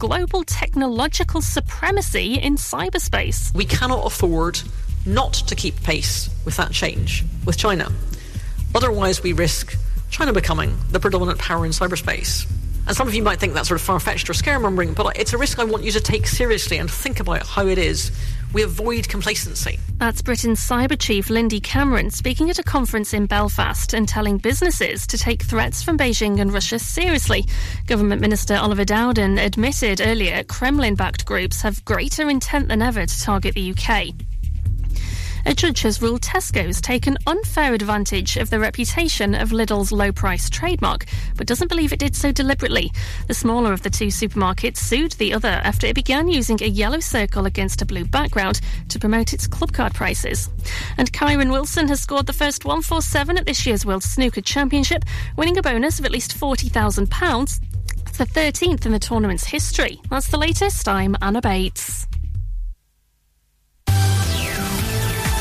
global technological supremacy in cyberspace. We cannot afford not to keep pace with that change with China. Otherwise, we risk China becoming the predominant power in cyberspace. And some of you might think that's sort of far fetched or scaremongering, but it's a risk I want you to take seriously and think about how it is we avoid complacency. That's Britain's cyber chief Lindy Cameron speaking at a conference in Belfast and telling businesses to take threats from Beijing and Russia seriously. Government Minister Oliver Dowden admitted earlier Kremlin backed groups have greater intent than ever to target the UK. A judge has ruled Tesco's taken unfair advantage of the reputation of Lidl's low price trademark, but doesn't believe it did so deliberately. The smaller of the two supermarkets sued the other after it began using a yellow circle against a blue background to promote its club card prices. And Kyren Wilson has scored the first 147 at this year's World Snooker Championship, winning a bonus of at least £40,000. It's the 13th in the tournament's history. That's the latest. I'm Anna Bates.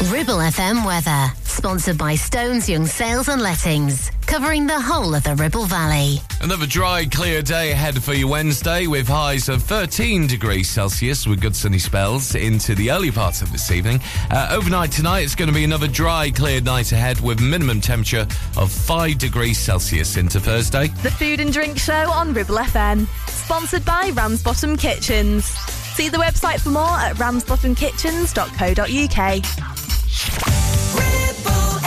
Ribble FM weather, sponsored by Stones Young Sales and Lettings, covering the whole of the Ribble Valley. Another dry, clear day ahead for you Wednesday with highs of 13 degrees Celsius with good sunny spells into the early parts of this evening. Uh, overnight tonight, it's going to be another dry, clear night ahead with minimum temperature of 5 degrees Celsius into Thursday. The Food and Drink Show on Ribble FM, sponsored by Ramsbottom Kitchens. See the website for more at ramsbottomkitchens.co.uk. and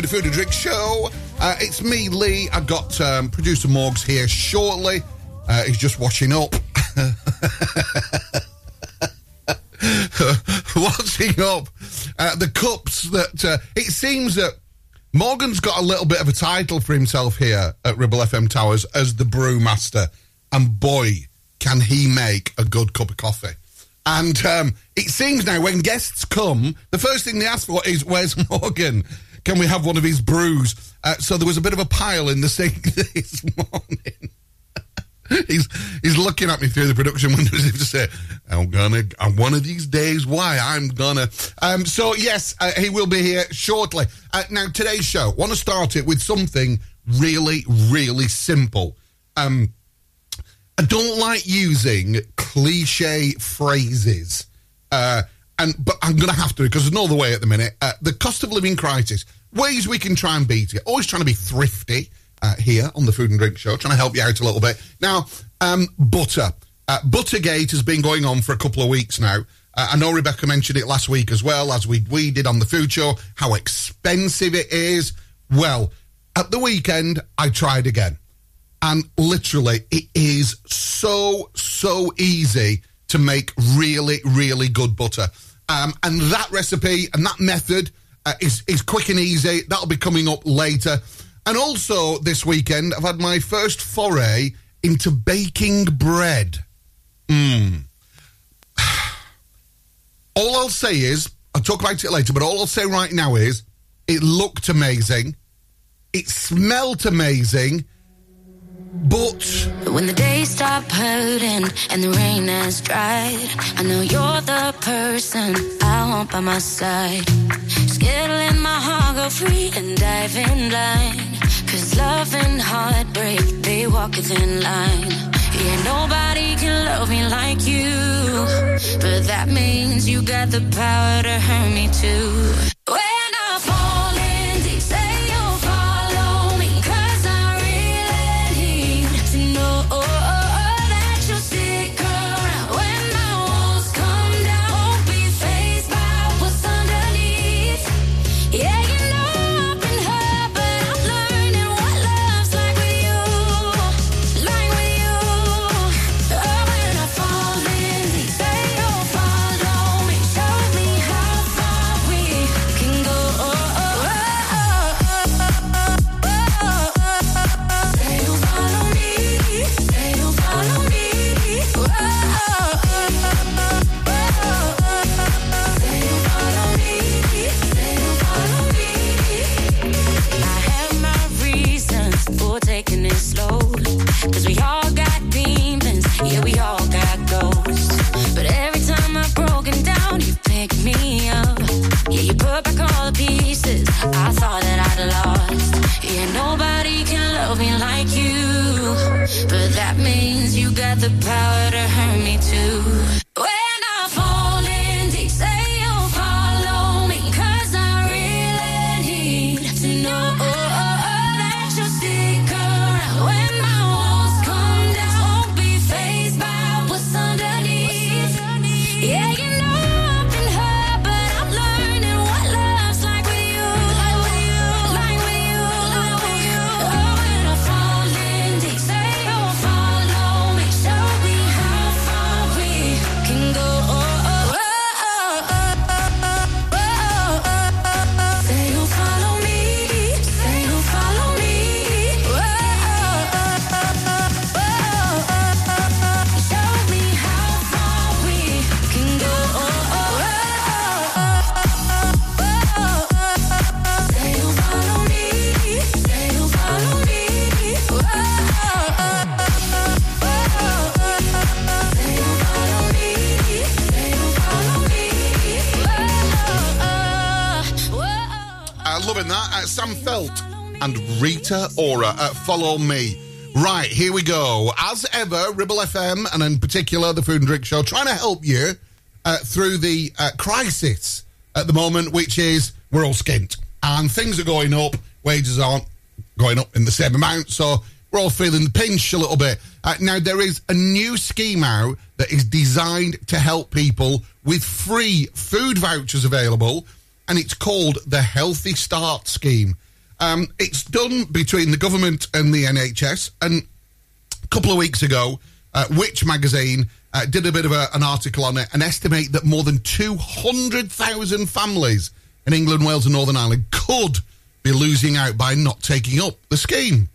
the Food and Drink Show. Uh, it's me, Lee. I've got um, producer Morgs here shortly. Uh, he's just washing up. washing up uh, the cups that uh, it seems that Morgan's got a little bit of a title for himself here at Ribble FM Towers as the brewmaster. And boy, can he make a good cup of coffee. And um, it seems now when guests come, the first thing they ask for is, Where's Morgan? Can we have one of his brews? Uh, so there was a bit of a pile in the sink this morning. he's he's looking at me through the production window as if to say, "I'm gonna, I'm one of these days. Why I'm gonna." Um, so yes, uh, he will be here shortly. Uh, now today's show, want to start it with something really, really simple. Um, I don't like using cliche phrases, uh, and but I'm going to have to because there's no other way at the minute. Uh, the cost of living crisis, ways we can try and beat it. Always trying to be thrifty uh, here on the Food and Drink Show, trying to help you out a little bit. Now, um, butter. Uh, Buttergate has been going on for a couple of weeks now. Uh, I know Rebecca mentioned it last week as well, as we, we did on the food show, how expensive it is. Well, at the weekend, I tried again. And literally, it is so, so easy to make really, really good butter. Um, and that recipe and that method uh, is, is quick and easy. That'll be coming up later. And also this weekend, I've had my first foray into baking bread. Mm. All I'll say is, I'll talk about it later, but all I'll say right now is, it looked amazing. It smelt amazing. But when the days stop hurting and the rain has dried, I know you're the person I want by my side. Skittling my heart go free and dive in blind. Cause love and heartbreak, they walk a line. Yeah, nobody can love me like you. But that means you got the power to hurt me too. The power Ora at Follow Me. Right, here we go. As ever, Ribble FM, and in particular the Food and Drink Show, trying to help you uh, through the uh, crisis at the moment, which is we're all skint. And things are going up, wages aren't going up in the same amount, so we're all feeling the pinch a little bit. Uh, now, there is a new scheme out that is designed to help people with free food vouchers available and it's called the Healthy Start Scheme. Um, it's done between the government and the NHS, and a couple of weeks ago, uh, Which magazine uh, did a bit of a, an article on it and estimate that more than 200,000 families in England, Wales, and Northern Ireland could be losing out by not taking up the scheme.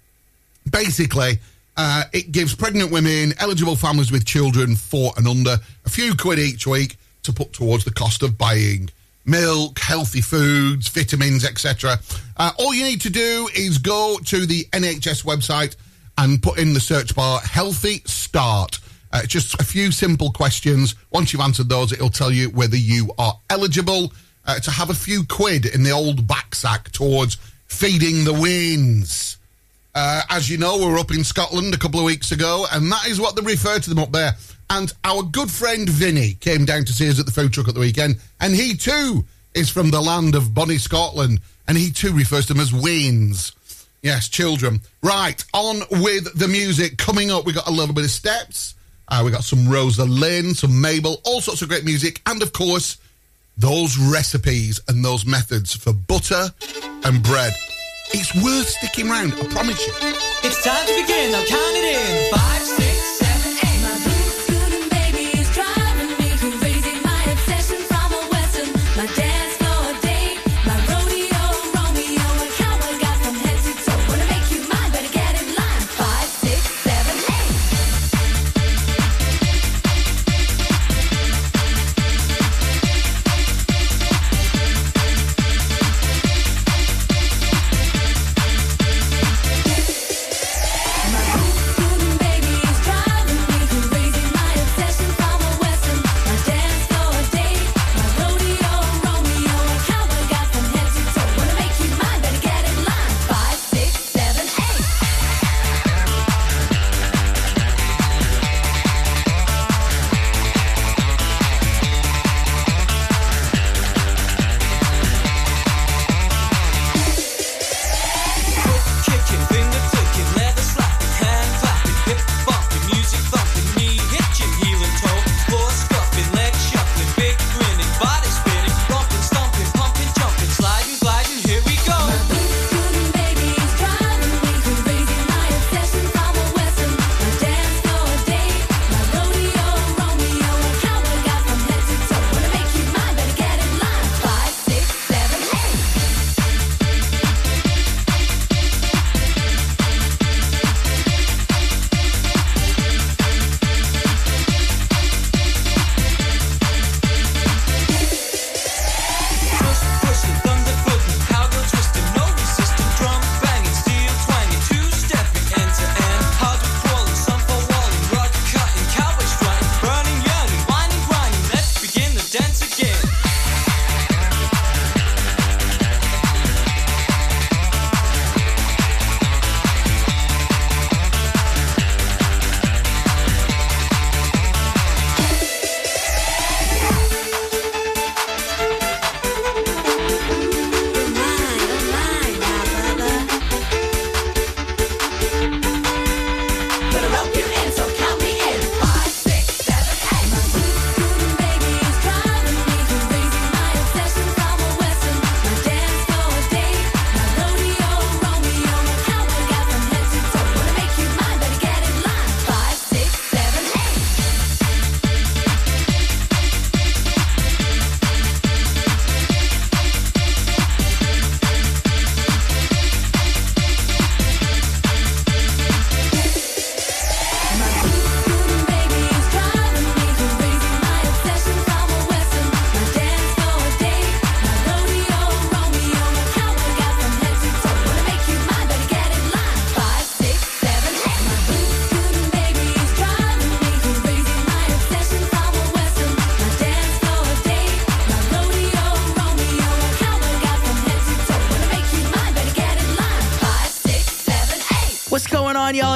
Basically, uh, it gives pregnant women, eligible families with children four and under, a few quid each week to put towards the cost of buying milk, healthy foods, vitamins, etc. Uh, all you need to do is go to the NHS website and put in the search bar healthy start. Uh, just a few simple questions. Once you've answered those, it'll tell you whether you are eligible uh, to have a few quid in the old back sack towards feeding the winds. Uh, as you know, we were up in Scotland a couple of weeks ago, and that is what they refer to them up there. And our good friend Vinny came down to see us at the food truck at the weekend, and he too is from the land of Bonnie, Scotland, and he too refers to them as wains. Yes, children. Right, on with the music. Coming up, we got a little bit of steps. Uh, we got some Rosa Linn, some Mabel, all sorts of great music, and of course, those recipes and those methods for butter and bread. It's worth sticking around, I promise you. It's time to begin. Now count it in. Five, six,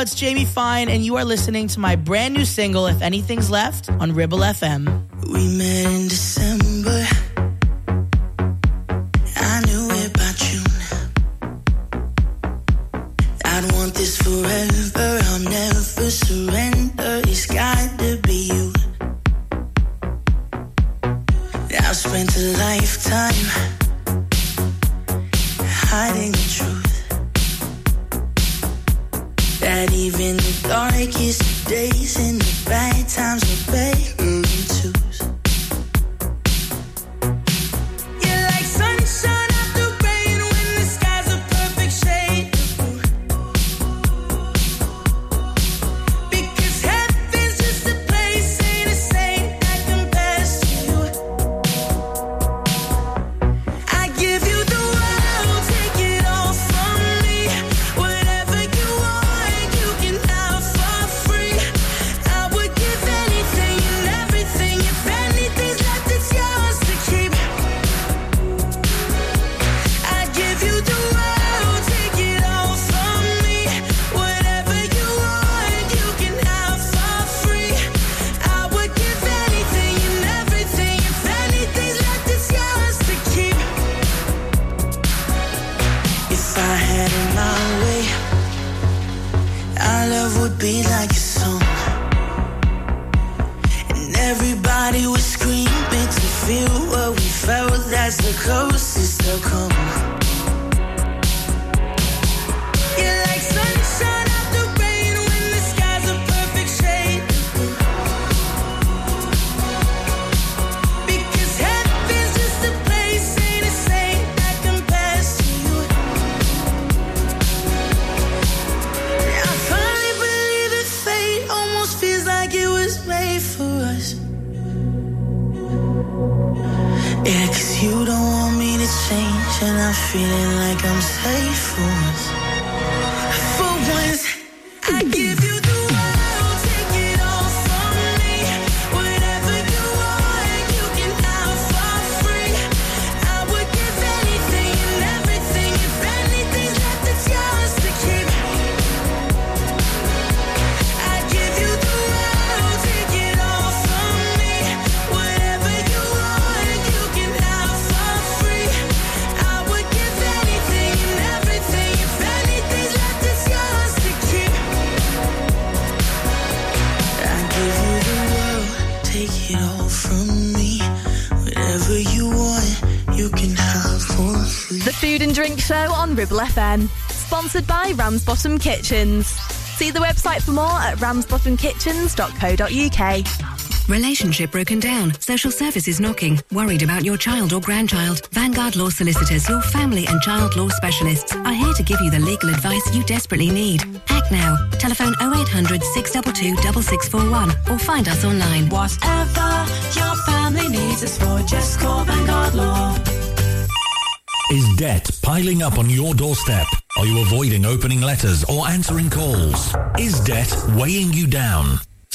It's Jamie Fine, and you are listening to my brand new single, If Anything's Left, on Ribble FM. We met in December. Would be like a song. And everybody would scream it to feel what we felt. That's the closest they'll come. And I'm feeling like I'm safe Ribble FM. Sponsored by Ramsbottom Kitchens. See the website for more at ramsbottomkitchens.co.uk. Relationship broken down. Social services knocking. Worried about your child or grandchild. Vanguard Law Solicitors, your family and child law specialists, are here to give you the legal advice you desperately need. Act now. Telephone 0800 622 6641 or find us online. Whatever your family needs us for, just call Vanguard Law. Is debt piling up on your doorstep? Are you avoiding opening letters or answering calls? Is debt weighing you down?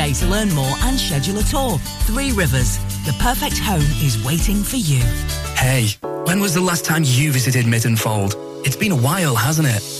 to learn more and schedule a tour. Three Rivers, the perfect home is waiting for you. Hey, when was the last time you visited Mytton Fold? It's been a while, hasn't it?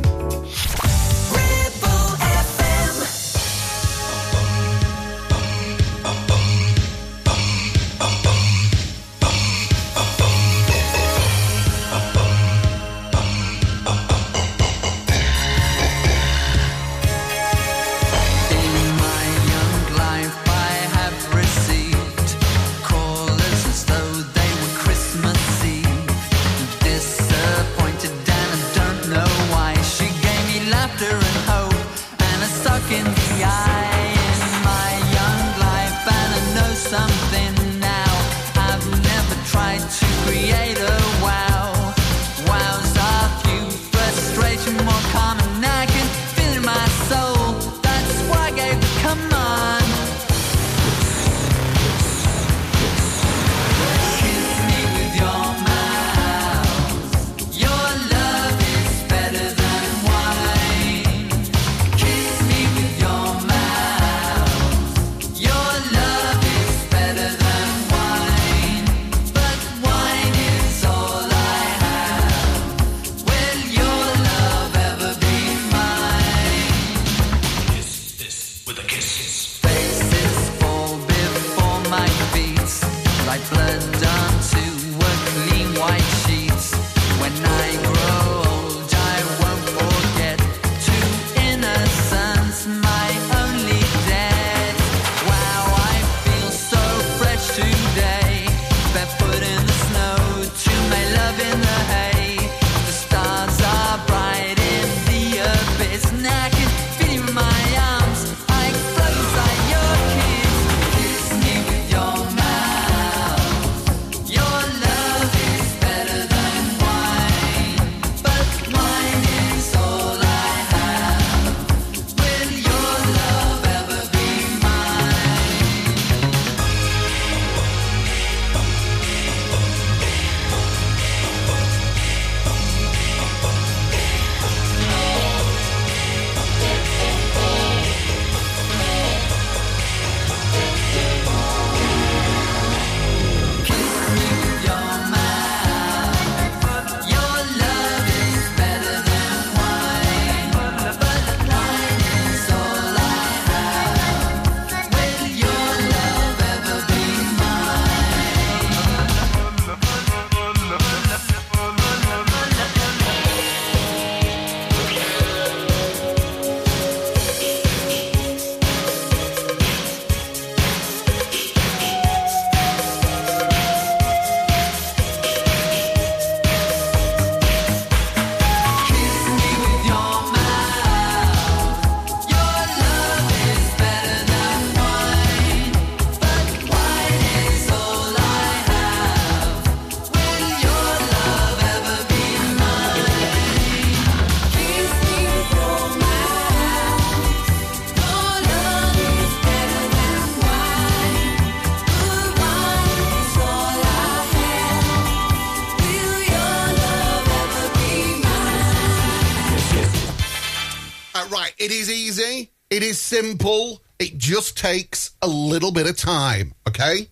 It is easy. It is simple. It just takes a little bit of time, okay?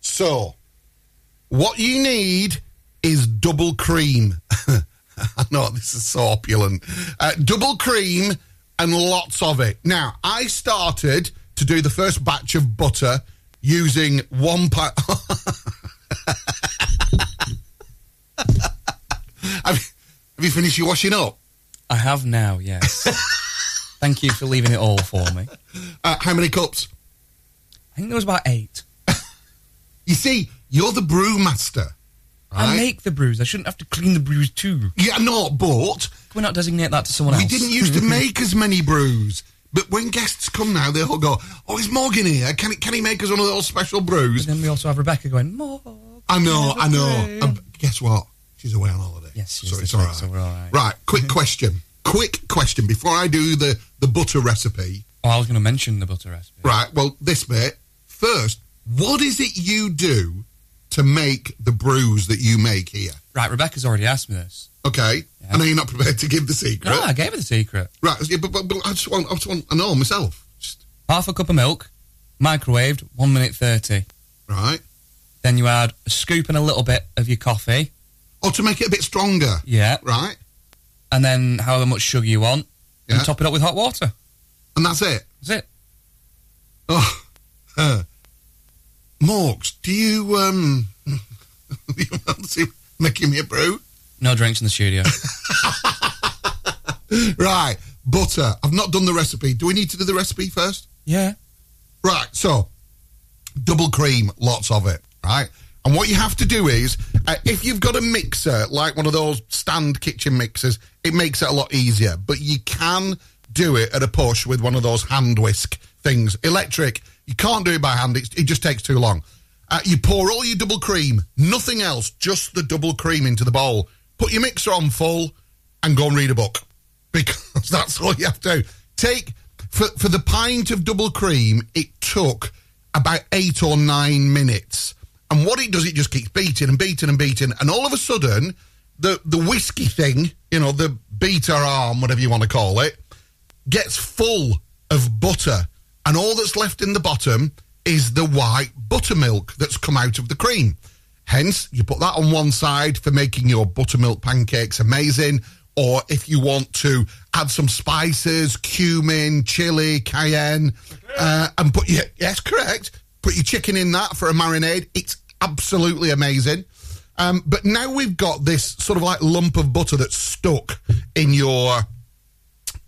So, what you need is double cream. I know this is so opulent. Uh, double cream and lots of it. Now, I started to do the first batch of butter using one pint. have, have you finished your washing up? I have now, yes. Thank you for leaving it all for me. Uh, how many cups? I think there was about eight. You see, you're the brewmaster. I make the brews. I shouldn't have to clean the brews too. Yeah, no, but Can we not designate that to someone else. we didn't used to make as many brews. But when guests come now, they all go, "Oh, is Morgan here? Can he, can he make us one of those special brews?" And then we also have Rebecca going, more. I know, I know. brew." And guess what? She's away on holiday. Yes, she so it's all right. so we're all right. Right, quick question. Quick question before I do the the butter recipe. Oh, I was going to mention the butter recipe. Right, well, this bit first. What is it you do to make the brews that you make here? Right, Rebecca's already asked me this. Okay, I know you're not prepared to give the secret. No, I gave her the secret. Right, yeah, but, but, but I just want I just want to know myself. Just... Half a cup of milk, microwaved, one minute 30. Right. Then you add a scoop and a little bit of your coffee. Oh, to make it a bit stronger. Yeah. Right. And then however much sugar you want. Yeah. And top it up with hot water. And that's it. That's it. Oh, uh, Morgs, do you um, you fancy making me a brew? No drinks in the studio. Right, butter. I've not done the recipe. Do we need to do the recipe first? yeah. Right, so double cream, lots of it, right? And what you have to do is, uh, if you've got a mixer, like one of those stand kitchen mixers, it makes it a lot easier. But you can do it at a push with one of those hand whisk things. Electric, You can't do it by hand. It's, it just takes too long. Uh, you pour all your double cream, nothing else, just the double cream into the bowl. Put your mixer on full and go and read a book because that's all you have to do. Take for for the pint of double cream. It took about eight or nine minutes, and what it does, it just keeps beating and beating and beating, and all of a sudden, the the whiskey thing, you know, the beater arm, whatever you want to call it, gets full of butter, and all that's left in the bottom is the white buttermilk that's come out of the cream. Hence, you put that on one side for making your buttermilk pancakes amazing, or if you want to add some spices, cumin, chili, cayenne, uh, and put your yes, correct. Put your chicken in that for a marinade. It's absolutely amazing. Um, but now we've got this sort of like lump of butter that's stuck in your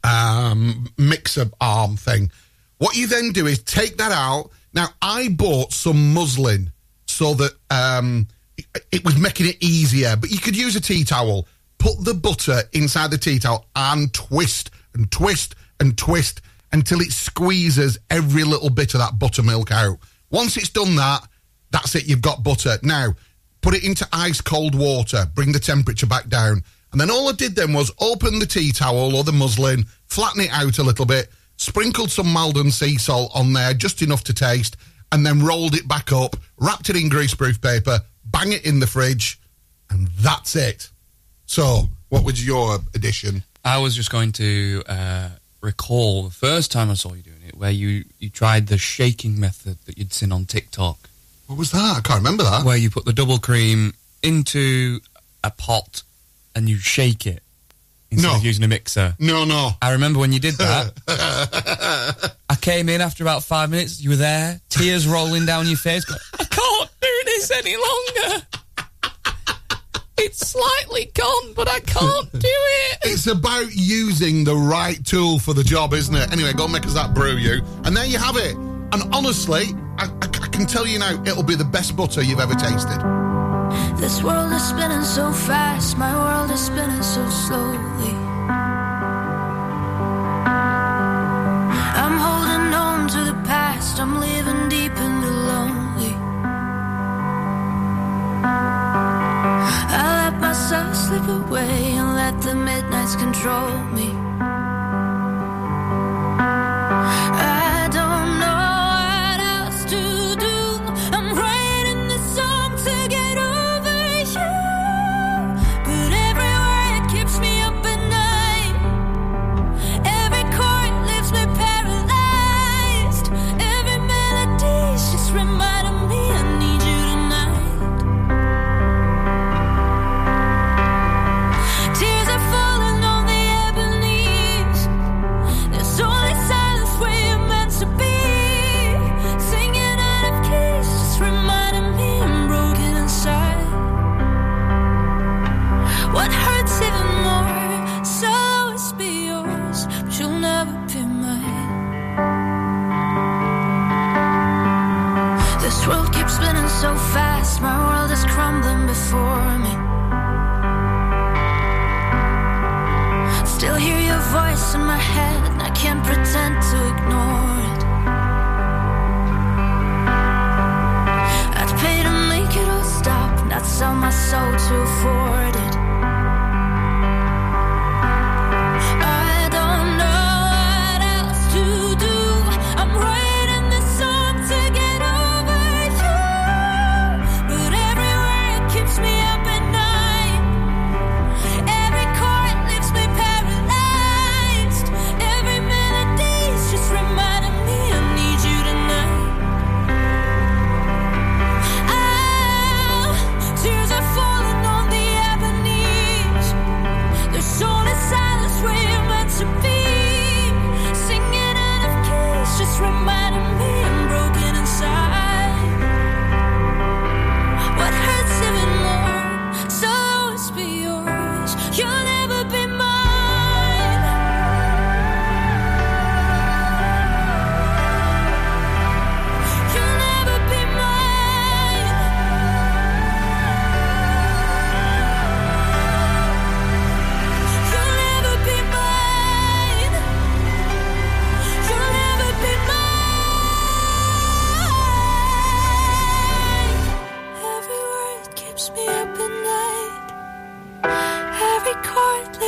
um, mixer arm thing. What you then do is take that out. Now, I bought some muslin so that um, it, it was making it easier, but you could use a tea towel. Put the butter inside the tea towel and twist and twist and twist until it squeezes every little bit of that buttermilk out. Once it's done that, that's it, you've got butter. Now, put it into ice cold water, bring the temperature back down. And then all I did then was open the tea towel or the muslin, flatten it out a little bit, sprinkled some Maldon sea salt on there, just enough to taste, and then rolled it back up, wrapped it in greaseproof paper, bang it in the fridge, and that's it. So, what was your addition? I was just going to uh, recall the first time I saw you doing it, where you, you tried the shaking method that you'd seen on TikTok. What was that? I can't remember that. Where you put the double cream into a pot and you shake it instead No. of using a mixer. No, no. I remember when you did that. I came in after about five minutes. You were there, tears rolling down your face. Going, I can't do this any longer. It's slightly gone, but I can't do it. It's about using the right tool for the job, isn't it? Anyway, go and make us that brew, you. And there you have it. And honestly, I, I, I can tell you now, it'll be the best butter you've ever tasted. This world is spinning so fast, my world is spinning so slowly. I slip away and let the midnights control me.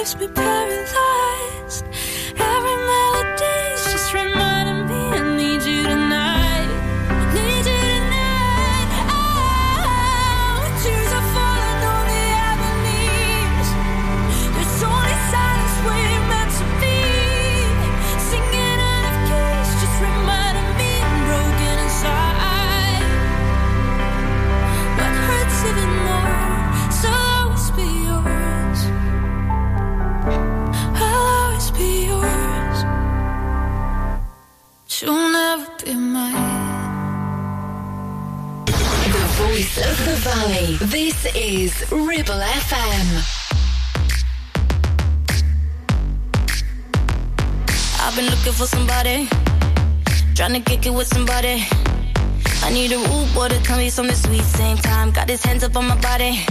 Leaves me paralyzed. Valley. This is Ribble FM. I've been looking for somebody, trying to kick it with somebody. I need a rude boy to tell me something sweet. Same time, got his hands up on my body.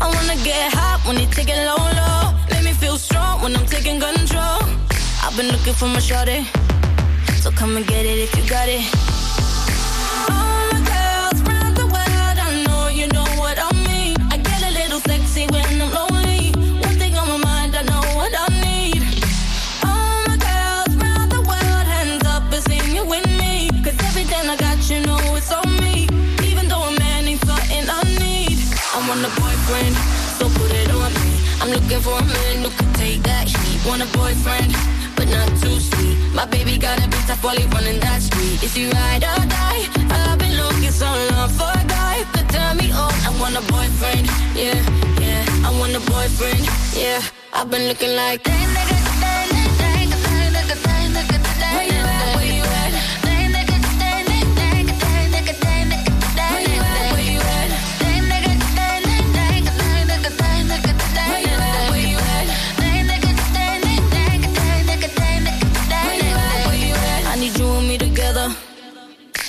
I wanna get hot when he take it low, low. Make me feel strong when I'm taking control. I've been looking for my shorty, so come and get it if you got it. Looking for a man who can take that heat. Want a boyfriend, but not too sweet. My baby got a big tough while he running that street. Is he ride or die? I've been looking so long for a guy could turn me on. I want a boyfriend, yeah, yeah. I want a boyfriend, yeah. I've been looking like that. Where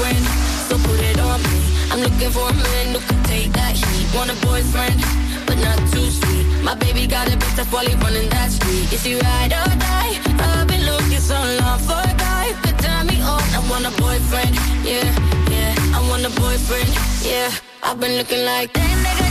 Want so put it on me. I'm looking for a man who can take that heat. Want a boyfriend, but not too sweet. My baby got a tough while he running that street. Is he ride or die? I've been looking so long for a guy could turn me on. I want a boyfriend, yeah, yeah. I want a boyfriend, yeah. I've been looking like that. Where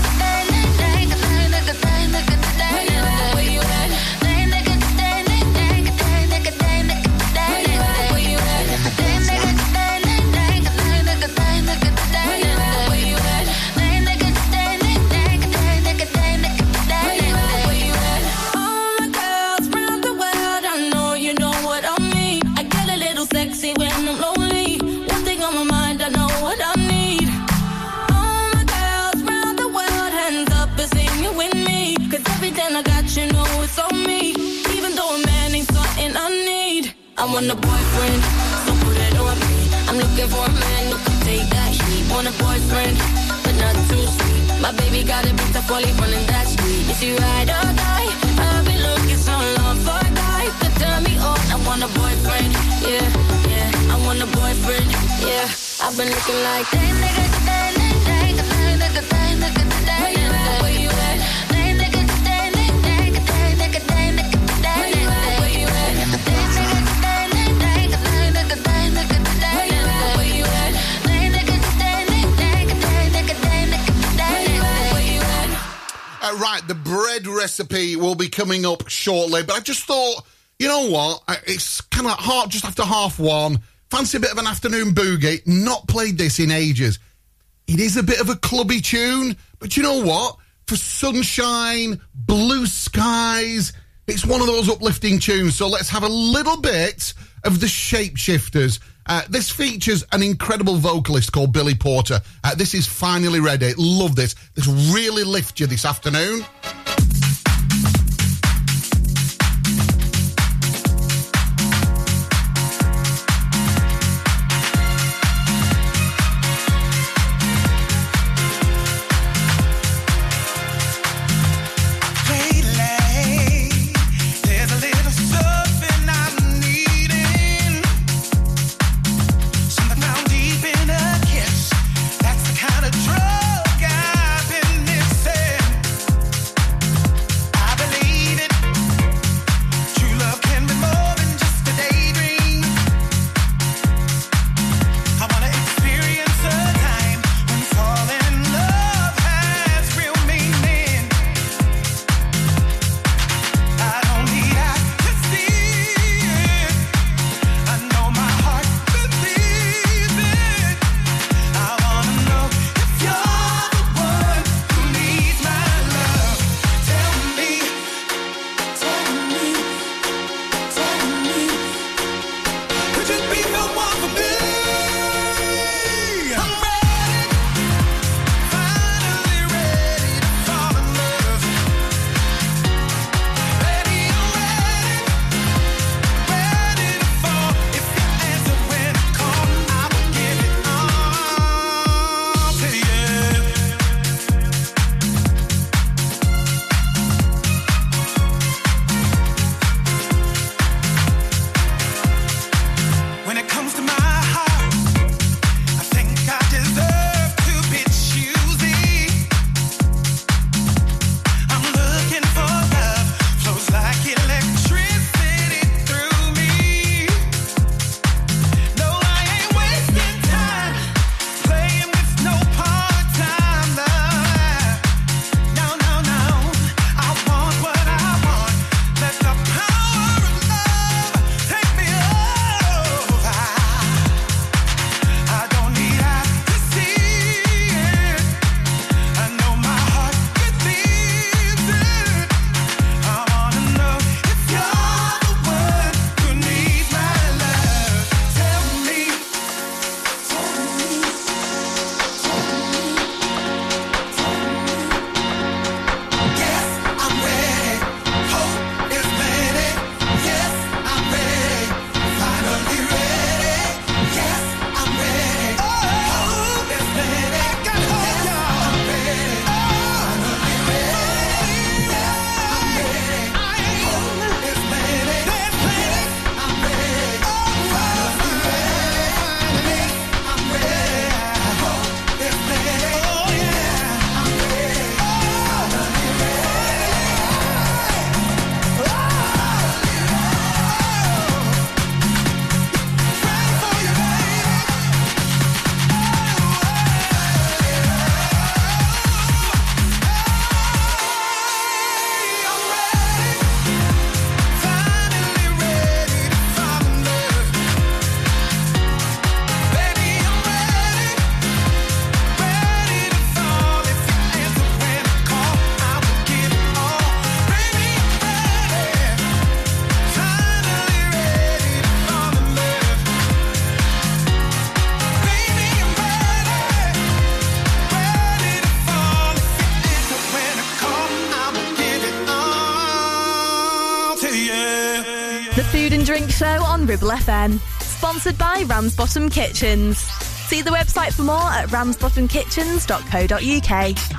I got, you know it's on me. Even though a man ain't something I need. I want a boyfriend, so put it on me. I'm looking for a man who can take that heat. Want a boyfriend, but not too sweet. My baby got a big tough while he running that street. Is he ride or die? I've been looking so long for a guy could turn me on. I want a boyfriend, yeah, yeah. I want a boyfriend, yeah. I've been looking like that. Where the bread recipe will be coming up shortly, but I just thought, you know what? It's kind of hard just after half one. Fancy a bit of an afternoon boogie. Not played this in ages. It is a bit of a clubby tune, but you know what? For sunshine, blue skies, it's one of those uplifting tunes. So let's have a little bit of the Shapeshifters. Uh, this features an incredible vocalist called Billy Porter. Uh, this is finally ready. Love this. This really lifts you this afternoon. Sponsored by Ramsbottom Kitchens. See the website for more at ramsbottomkitchens.co.uk.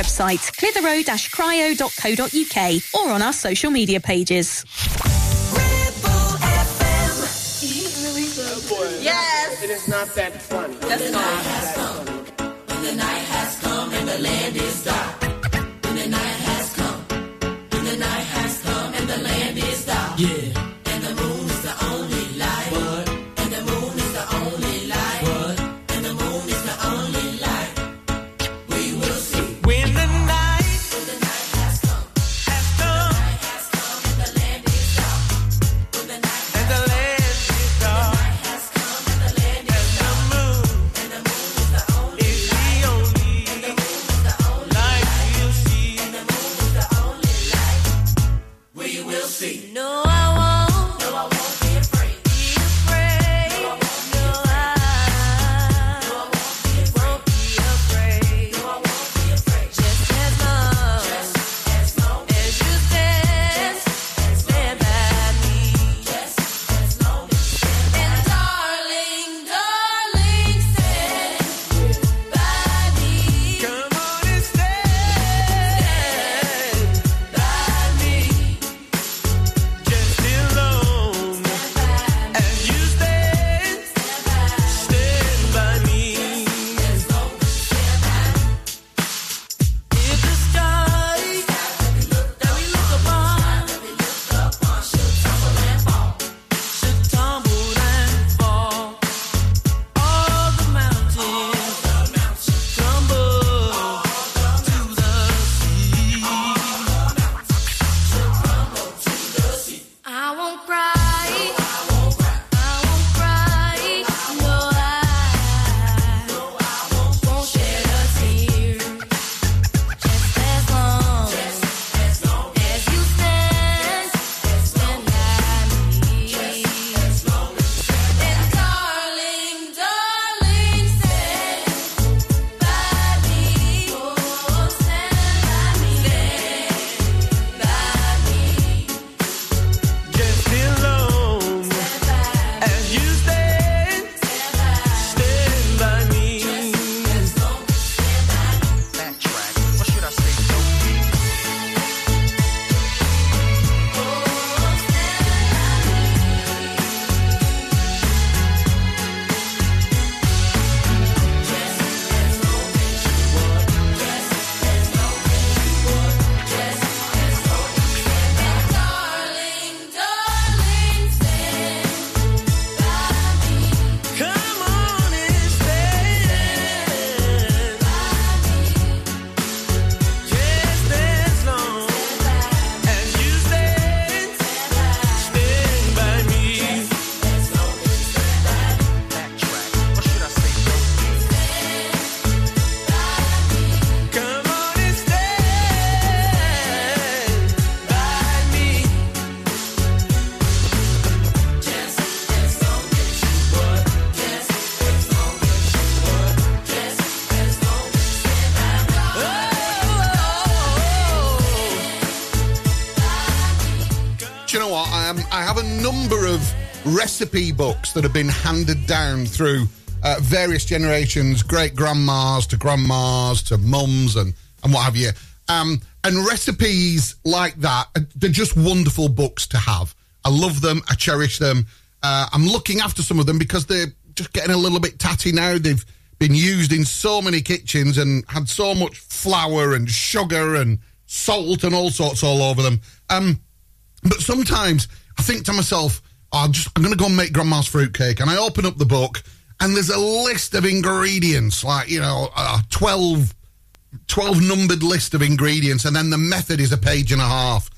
clitheroe-cryo.co.uk or on our social media pages. Yes. It is not that funny. That's not. When the night has come and the land is dark. Recipe books that have been handed down through uh, various generations, great grandmas to grandmas to mums and, and what have you. Um, and recipes like that, uh, they're just wonderful books to have. I love them. I cherish them. Uh, I'm looking after some of them because they're just getting a little bit tatty now. They've been used in so many kitchens and had so much flour and sugar and salt and all sorts all over them. Um, but sometimes I think to myself, oh, just, I'm going to go and make grandma's fruitcake. And I open up the book and there's a list of ingredients, like, you know, uh, 12, 12 numbered list of ingredients. And then the method is a page and a half.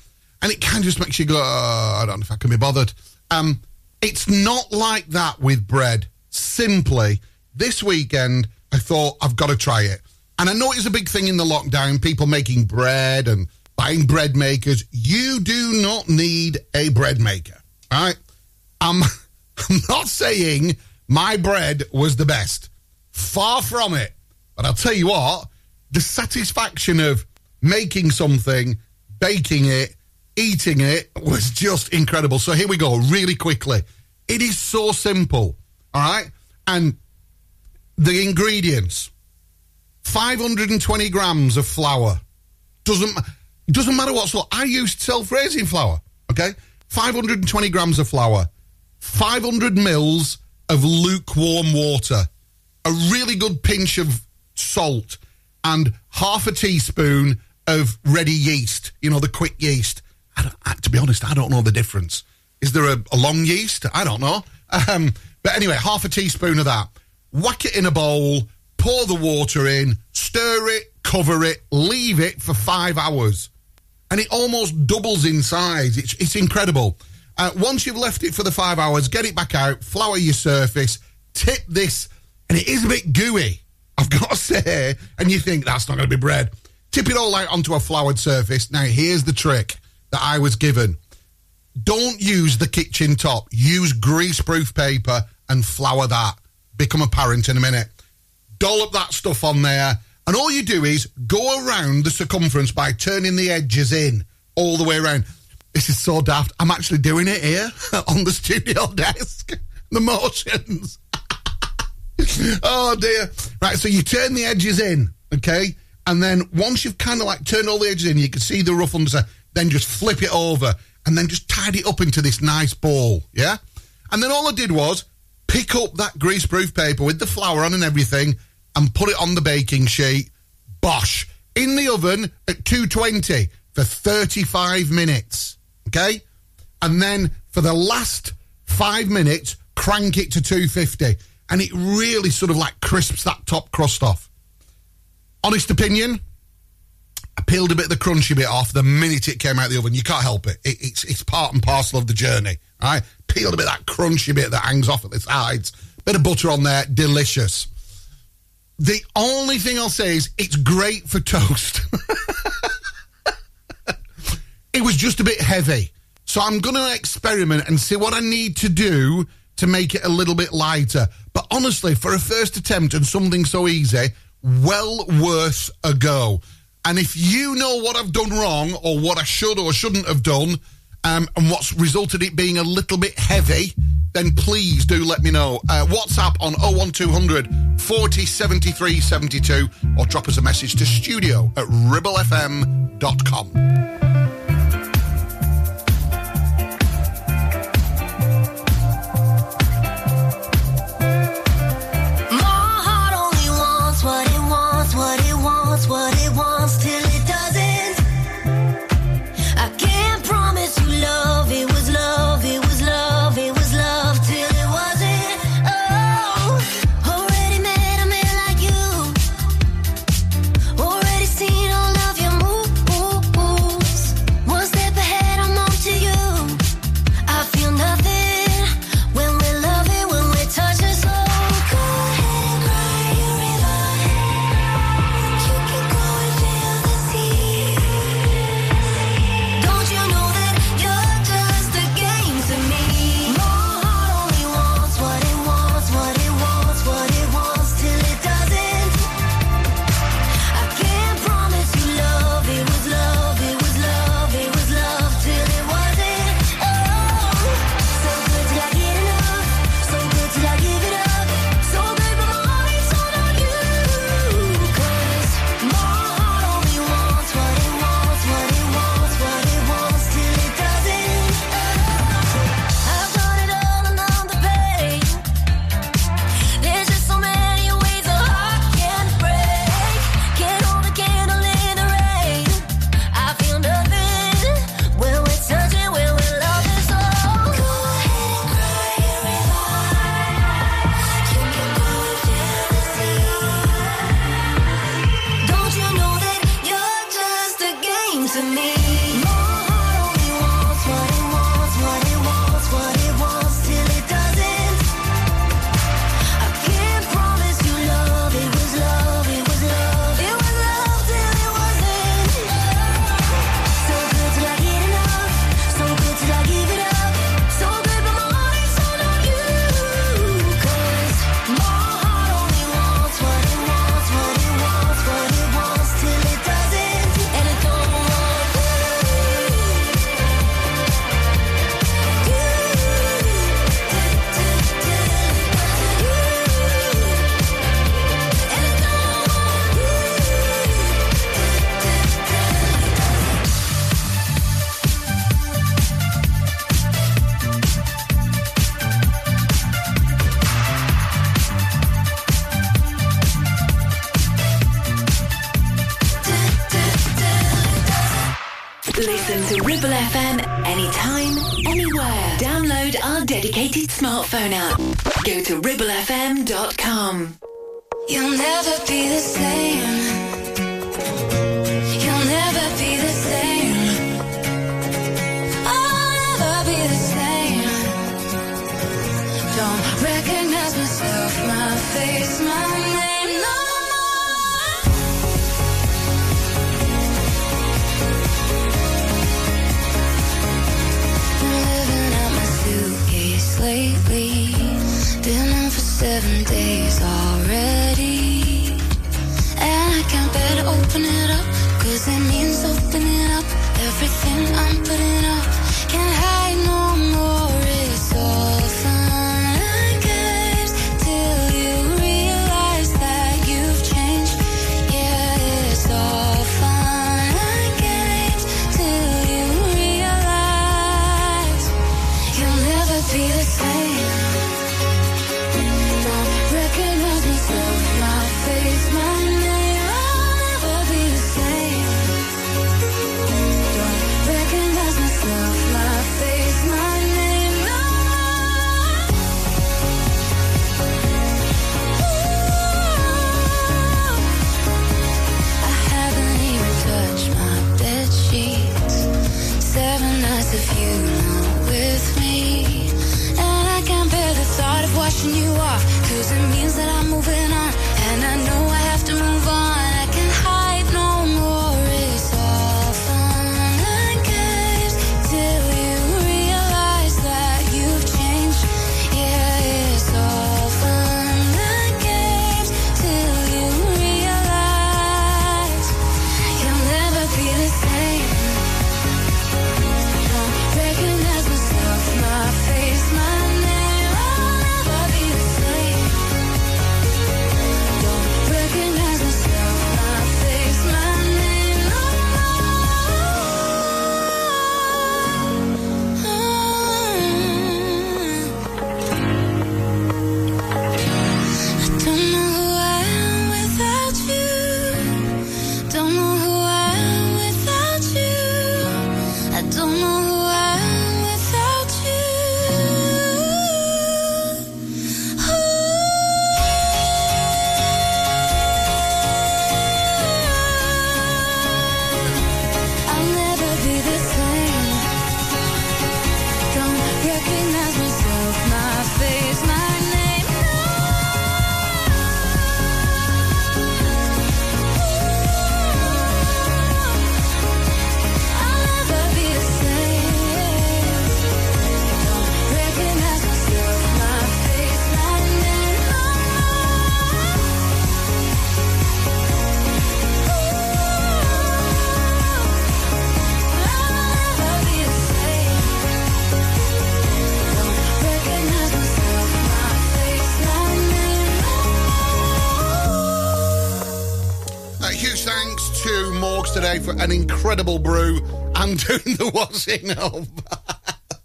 And it kind of just makes you go, oh, I don't know if I can be bothered. Um, it's not like that with bread. Simply, this weekend, I thought I've got to try it. And I know it's a big thing in the lockdown, people making bread and buying bread makers. You do not need a bread maker. All right. I'm, I'm not saying my bread was the best. Far from it. But I'll tell you what, the satisfaction of making something, baking it, eating it was just incredible. So here we go, really quickly. It is so simple. All right. And the ingredients 520 grams of flour. Doesn't, doesn't matter what sort. I used self raising flour. Okay. 520 grams of flour, 500 mils of lukewarm water, a really good pinch of salt, and half a teaspoon of ready yeast, you know, the quick yeast. I I, to be honest, I don't know the difference. Is there a, a long yeast? I don't know. Um, but anyway, half a teaspoon of that. Whack it in a bowl, pour the water in, stir it, cover it, leave it for five hours. And it almost doubles in size. It's, it's incredible. Uh, once you've left it for the five hours, get it back out, flour your surface, tip this, and it is a bit gooey, I've got to say. And you think that's not going to be bread. Tip it all out onto a floured surface. Now, here's the trick that I was given. Don't use the kitchen top. Use greaseproof paper and flour that. Become apparent in a minute. Dollop that stuff on there. And all you do is go around the circumference by turning the edges in all the way around. This is so daft. I'm actually doing it here on the studio desk. The motions. oh dear. Right, so you turn the edges in, okay? And then once you've kind of like turned all the edges in, you can see the rough underside, then just flip it over and then just tidy it up into this nice ball, yeah? And then all I did was pick up that greaseproof paper with the flour on and everything and put it on the baking sheet. Bosh. In the oven at 220 for 35 minutes, okay? And then for the last five minutes, crank it to 250. And it really sort of like crisps that top crust off. Honest opinion, I peeled a bit of the crunchy bit off the minute it came out of the oven. You can't help it. it it's it's part and parcel of the journey. Right, peeled a bit of that crunchy bit that hangs off at the sides. Bit of butter on there, delicious. The only thing I'll say is it's great for toast. it was just a bit heavy. So I'm going to experiment and see what I need to do to make it a little bit lighter. But honestly, for a first attempt and something so easy, well worth a go. And if you know what I've done wrong or what I should or shouldn't have done, um, and what's resulted it being a little bit heavy, then please do let me know. Uh, WhatsApp on 01200 40 73 72 or drop us a message to studio at ribblefm.com. to me. smartphone app, go to ribblefm.com. You'll never be the same. an incredible brew and doing the washing up.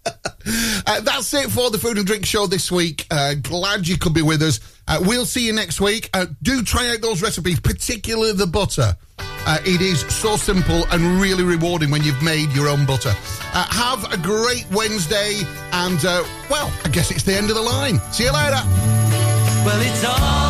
uh, that's it for the Food and Drink Show this week. Uh, glad you could be with us. Uh, we'll see you next week. Uh, do try out those recipes, particularly the butter. Uh, it is so simple and really rewarding when you've made your own butter. Uh, have a great Wednesday, and well, I guess it's the end of the line. See you later. Well, it's all.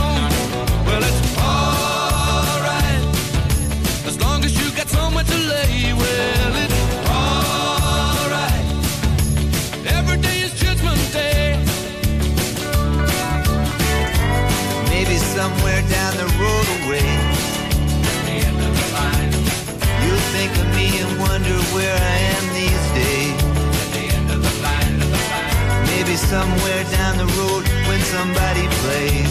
Somewhere down the road when somebody plays